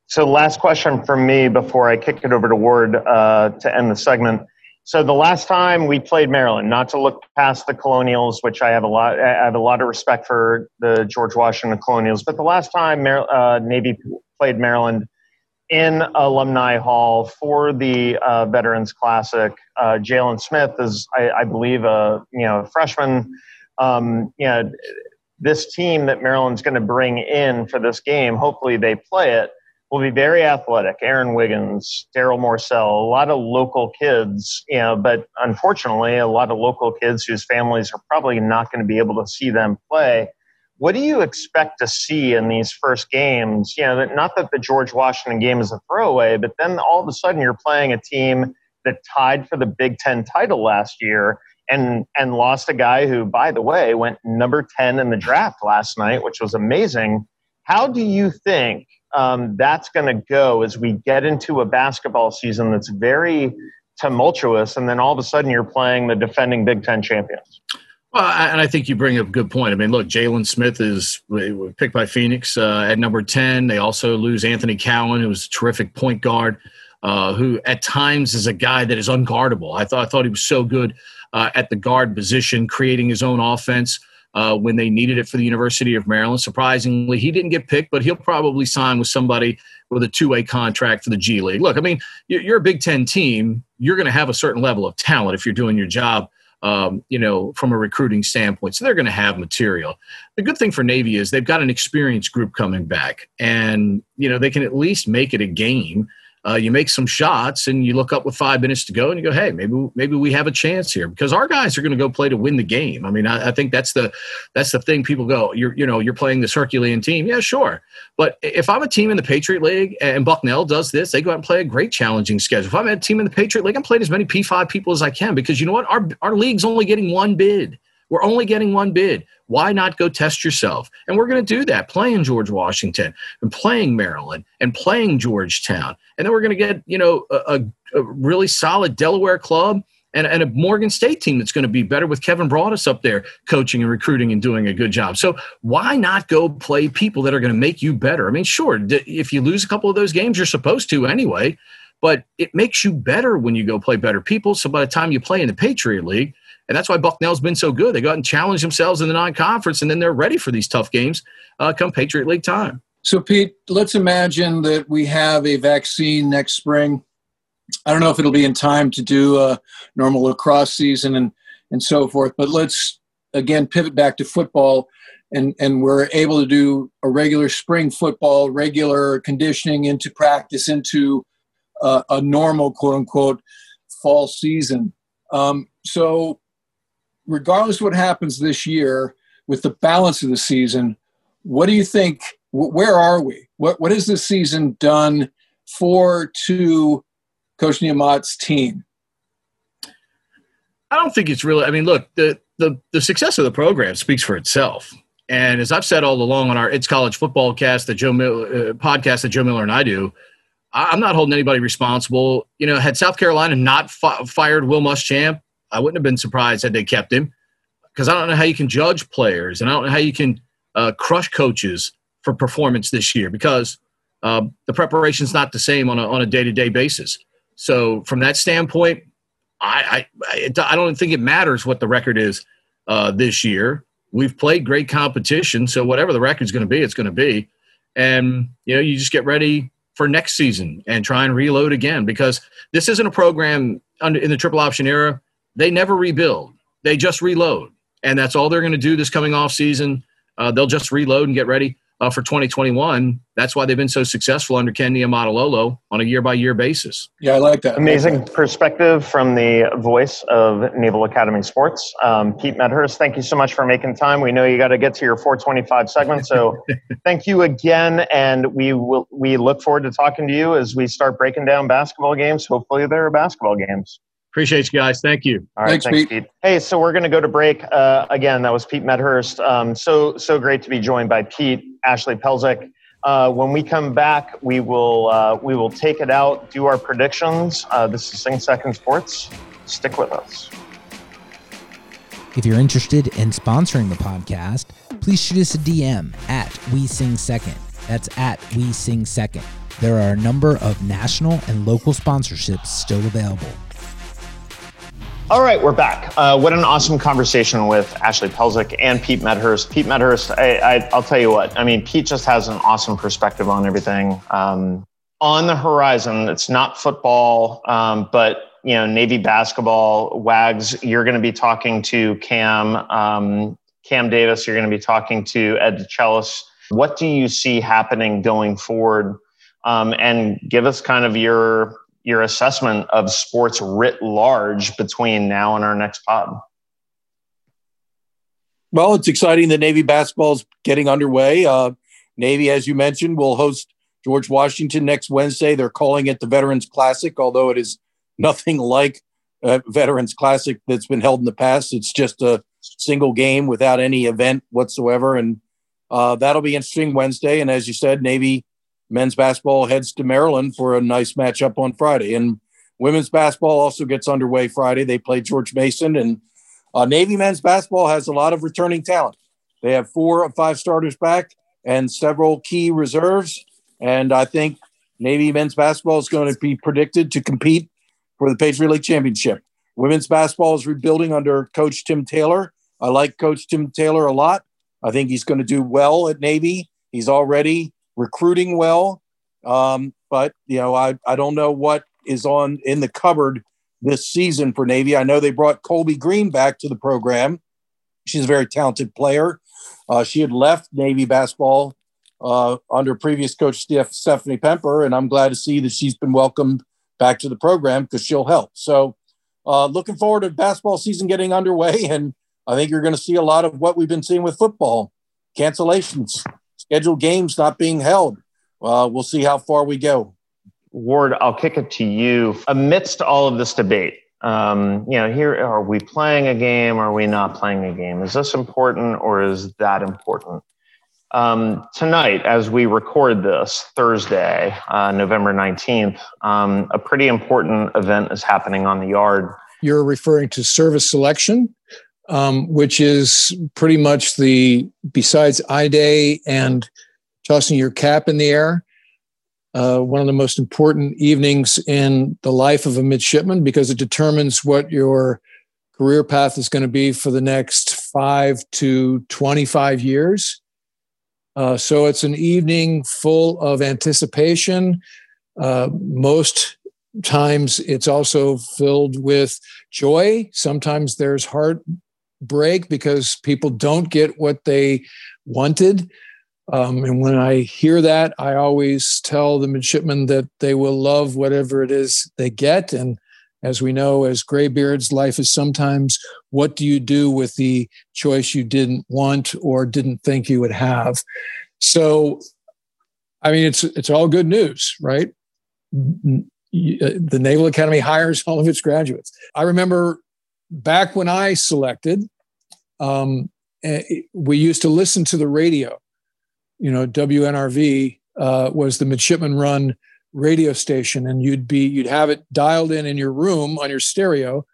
So, last question from me before I kick it over to Ward uh, to end the segment. So the last time we played Maryland, not to look past the Colonials, which I have a lot, I have a lot of respect for the George Washington Colonials, but the last time Mar- uh, Navy played Maryland in Alumni Hall for the uh, Veterans Classic, Jalen Smith is, I, I, believe, a you know freshman. Um, you know, this team that Maryland's going to bring in for this game, hopefully they play it will be very athletic. Aaron Wiggins, Daryl Morsell, a lot of local kids, you know, but unfortunately, a lot of local kids whose families are probably not going to be able to see them play. What do you expect to see in these first games? You know, not that the George Washington game is a throwaway, but then all of a sudden you're playing a team that tied for the Big Ten title last year and and lost a guy who, by the way, went number 10 in the draft last night, which was amazing. How do you think um, that's going to go as we get into a basketball season that's very tumultuous, and then all of a sudden you're playing the defending Big Ten champions. Well, and I think you bring up a good point. I mean, look, Jalen Smith is picked by Phoenix uh, at number 10. They also lose Anthony Cowan, who's a terrific point guard, uh, who at times is a guy that is unguardable. I thought, I thought he was so good uh, at the guard position, creating his own offense uh, when they needed it for the University of Maryland. Surprisingly, he didn't get picked, but he'll probably sign with somebody with a two way contract for the G League. Look, I mean, you're a Big Ten team. You're going to have a certain level of talent if you're doing your job. Um, you know, from a recruiting standpoint. So they're going to have material. The good thing for Navy is they've got an experienced group coming back, and you know they can at least make it a game uh, you make some shots and you look up with five minutes to go and you go, hey, maybe maybe we have a chance here because our guys are going to go play to win the game. I mean, I, I, think that's the that's the thing. People go, you're you know you're playing this Herculean team, yeah, sure. But if I'm a team in the Patriot League and Bucknell does this, they go out and play a great challenging schedule. If I'm a team in the Patriot League, I'm playing as many P5 people as I can because you know what, our our league's only getting one bid. We're only getting one bid. Why not go test yourself? And we're going to do that playing George Washington and playing Maryland and playing Georgetown. And then we're going to get, you know, a, a really solid Delaware club and, and, a Morgan State team that's going to be better with Kevin Broadus up there coaching and recruiting and doing a good job. So why not go play people that are going to make you better? I mean, sure, if you lose a couple of those games, you're supposed to anyway, but it makes you better when you go play better people. So by the time you play in the Patriot League, and that's why Bucknell's been so good. They go out and challenge themselves in the non-conference, and then they're ready for these tough games uh, come Patriot League time. So, Pete, let's imagine that we have a vaccine next spring. I don't know if it'll be in time to do a normal lacrosse season and, and so forth, but let's again pivot back to football. And, and we're able to do a regular spring football, regular conditioning into practice, into uh, a normal quote unquote fall season. Um, so regardless of what happens this year with the balance of the season, what do you think? Where are we? What what has this season done for to Coach Niumat's team? I don't think it's really. I mean, look the the the success of the program speaks for itself. And as I've said all along on our It's College Football cast, the Joe uh, podcast that Joe Miller and I do, I'm not holding anybody responsible. You know, had South Carolina not fi- fired Will Muschamp, I wouldn't have been surprised had they kept him because I don't know how you can judge players and I don't know how you can uh, crush coaches for performance this year because uh, the preparation is not the same on a, on a day-to-day basis. So from that standpoint, I, I, I don't think it matters what the record is uh, this year. We've played great competition, so whatever the record's going to be, it's going to be. And you know, you just get ready for next season and try and reload again because this isn't a program under, in the triple option era they never rebuild. They just reload. And that's all they're going to do this coming off season. Uh, they'll just reload and get ready uh, for 2021. That's why they've been so successful under Ken Niumatalolo on a year by year basis. Yeah, I like that. Amazing like that. perspective from the voice of Naval Academy Sports. Um, Pete Medhurst, thank you so much for making time. We know you got to get to your 425 segment, so thank you again. And we will we look forward to talking to you as we start breaking down basketball games. Hopefully, there are basketball games. Appreciate you guys. Thank you. All right, thanks, thanks Pete. Pete. Hey, so we're going to go to break uh, again. That was Pete Medhurst. Um, so so great to be joined by Pete, Ashley Pelzik. Uh, when we come back, we will uh, we will take it out, do our predictions. Uh, this is Sing Second Sports. Stick with us. If you're interested in sponsoring the podcast, please shoot us a DM at We Sing Second. That's at We Sing Second. There are a number of national and local sponsorships still available. All right, we're back. Uh, what an awesome conversation with Ashley Pelzick and Pete Medhurst. Pete Medhurst, I, will tell you what, I mean, Pete just has an awesome perspective on everything. Um, on the horizon, it's not football, um, but you know, Navy basketball, Wags, you're going to be talking to Cam, um, Cam Davis, you're going to be talking to Ed DeChellis. What do you see happening going forward? Um, and give us kind of your your assessment of sports writ large between now and our next pod. Well, it's exciting that Navy basketball is getting underway. Uh, Navy, as you mentioned, will host George Washington next Wednesday. They're calling it the Veterans Classic, although it is nothing like a Veterans Classic that's been held in the past. It's just a single game without any event whatsoever. And uh, that'll be interesting Wednesday. And as you said, Navy men's basketball heads to Maryland for a nice matchup on Friday. And women's basketball also gets underway Friday. They play George Mason, and uh, Navy men's basketball has a lot of returning talent. They have four of five starters back and several key reserves. And I think Navy men's basketball is going to be predicted to compete for the Patriot League championship. Women's basketball is rebuilding under Coach Tim Taylor. I like Coach Tim Taylor a lot. I think he's going to do well at Navy. He's already recruiting well. Um, but you know, I, I don't know what is on in the cupboard this season for Navy. I know they brought Colby Green back to the program. She's a very talented player. Uh, she had left Navy basketball uh, under previous coach Steph, Stephanie Pemper, and I'm glad to see that she's been welcomed back to the program because she'll help. So, uh, looking forward to basketball season getting underway, and I think you're going to see a lot of what we've been seeing with football cancellations, scheduled games not being held. Uh, we'll see how far we go. Ward, I'll kick it to you. Amidst all of this debate, um, you know, here are we playing a game? Or are we not playing a game? Is this important or is that important? Um, tonight, as we record this Thursday, uh, November 19th, um, a pretty important event is happening on the yard. You're referring to service selection um, which is pretty much the besides I Day and tossing your cap in the air, uh, one of the most important evenings in the life of a midshipman because it determines what your career path is going to be for the next five to 25 years. Uh, so it's an evening full of anticipation. Uh, most times it's also filled with joy. Sometimes there's heart break because people don't get what they wanted. Um, and when I hear that, I always tell the midshipmen that they will love whatever it is they get. And as we know, as graybeards, life is sometimes what do you do with the choice you didn't want or didn't think you would have. So, I mean, it's it's all good news, right? Uh, the Naval Academy hires all of its graduates. I remember back when I selected, um, eh, we used to listen to the radio. You know, WNRV uh, was the midshipman run radio station, and you'd be you'd have it dialed in in your room on your stereo,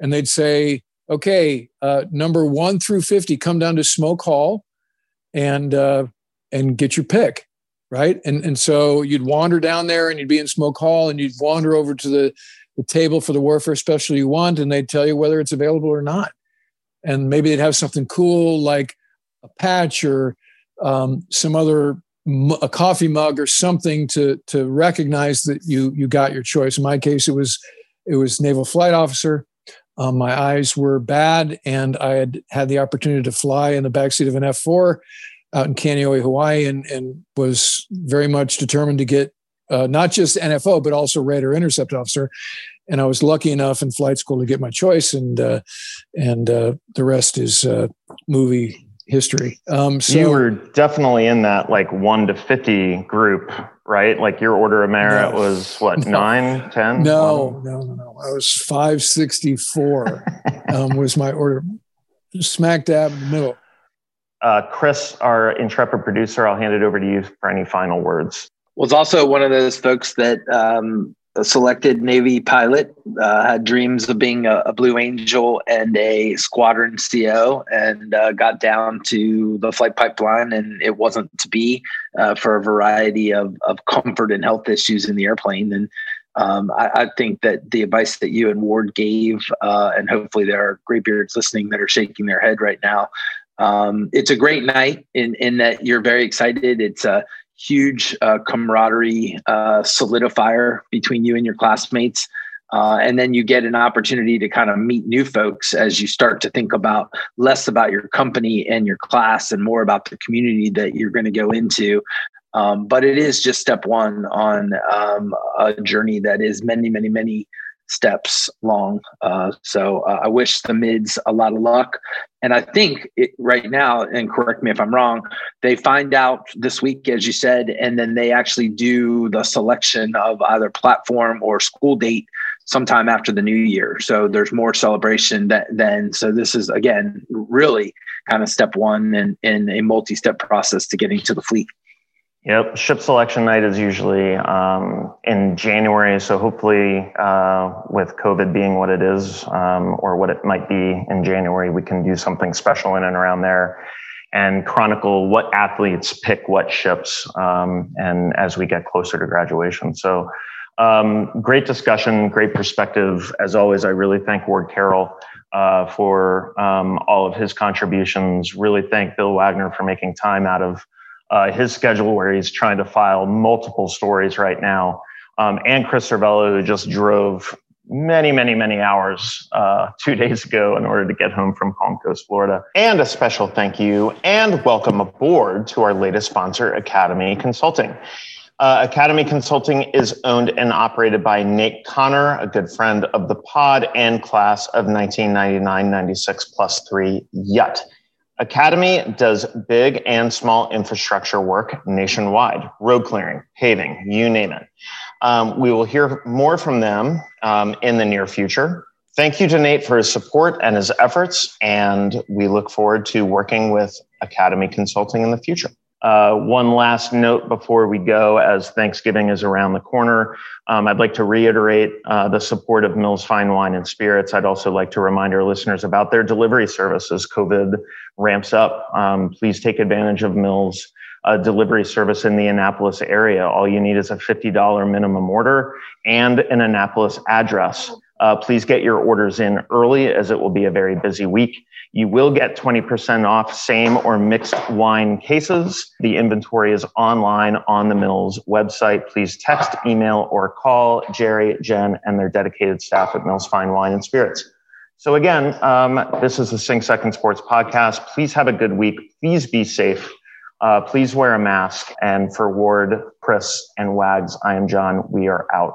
and they'd say, "Okay, uh, number one through fifty, come down to Smoke Hall, and uh, and get your pick." Right, and and so you'd wander down there, and you'd be in Smoke Hall, and you'd wander over to the the table for the warfare special you want, and they'd tell you whether it's available or not. And maybe they'd have something cool like a patch or um, some other a coffee mug or something to to recognize that you you got your choice. In my case, it was it was naval flight officer. Um, my eyes were bad, and I had had the opportunity to fly in the backseat of an F four out in Kaneohe, Hawaii, and and was very much determined to get uh, not just NFO, but also radar intercept officer. And I was lucky enough in flight school to get my choice, and uh, and uh, the rest is uh, movie history. Um, so you were definitely in that like one to fifty group, right? Like your order of merit no, was what no, nine, ten? No, no, no, no. I was five sixty four. um, was my order, smack dab in the middle. Uh, Chris, our intrepid producer, I'll hand it over to you for any final words was also one of those folks that um, a selected Navy pilot uh, had dreams of being a, a, Blue Angel and a squadron CO, and uh, got down to the flight pipeline, and it wasn't to be uh, for a variety of, of comfort and health issues in the airplane. And um, I, I, think that the advice that you and Ward gave, uh, and hopefully there are graybeards listening that are shaking their head right now. Um, it's a great night in in that you're very excited. It's a huge uh, camaraderie uh, solidifier between you and your classmates. Uh, and then you get an opportunity to kind of meet new folks as you start to think about less about your company and your class and more about the community that you're going to go into. Um, but it is just step one on um, a journey that is many, many, many steps long. Uh, so uh, I wish the mids a lot of luck. And I think it, right now, and correct me if I'm wrong, they find out this week, as you said, and then they actually do the selection of either platform or school date sometime after the new year. So there's more celebration that then. So this is again really kind of step one in, in a multi-step process to getting to the fleet. Yep, ship selection night is usually um, in January. So hopefully, uh, with COVID being what it is, um, or what it might be in January, we can do something special in and around there, and chronicle what athletes pick what ships, um, and as we get closer to graduation. So um, great discussion, great perspective. As always, I really thank Ward Carroll uh, for um, all of his contributions. Really thank Bill Wagner for making time out of uh, his schedule where he's trying to file multiple stories right now. Um, and Chris Cervello, who just drove many, many, many hours uh, two days ago in order to get home from Palm Coast, Florida. And a special thank you and welcome aboard to our latest sponsor, Academy Consulting. Uh, Academy Consulting is owned and operated by Nate Connor, a good friend of the pod and class of 1999 96 plus three Yut. Academy does big and small infrastructure work nationwide, road clearing, paving, you name it. Um, we will hear more from them um, in the near future. Thank you to Nate for his support and his efforts, and we look forward to working with Academy Consulting in the future. Uh, one last note before we go, as Thanksgiving is around the corner, um, I'd like to reiterate uh, the support of Mills Fine Wine and Spirits. I'd also like to remind our listeners about their delivery services. COVID ramps up. Um, please take advantage of Mills. Uh, delivery service in the Annapolis area. All you need is a $50 minimum order and an Annapolis address. Uh, please get your orders in early as it will be a very busy week. You will get 20% off same or mixed wine cases. The inventory is online on the Mills website. Please text, email, or call Jerry, Jen, and their dedicated staff at Mills Fine Wine and Spirits. So, again, um, this is the Sing Second Sports podcast. Please have a good week. Please be safe. Uh, please wear a mask. And for Ward, Chris, and Wags, I am John. We are out.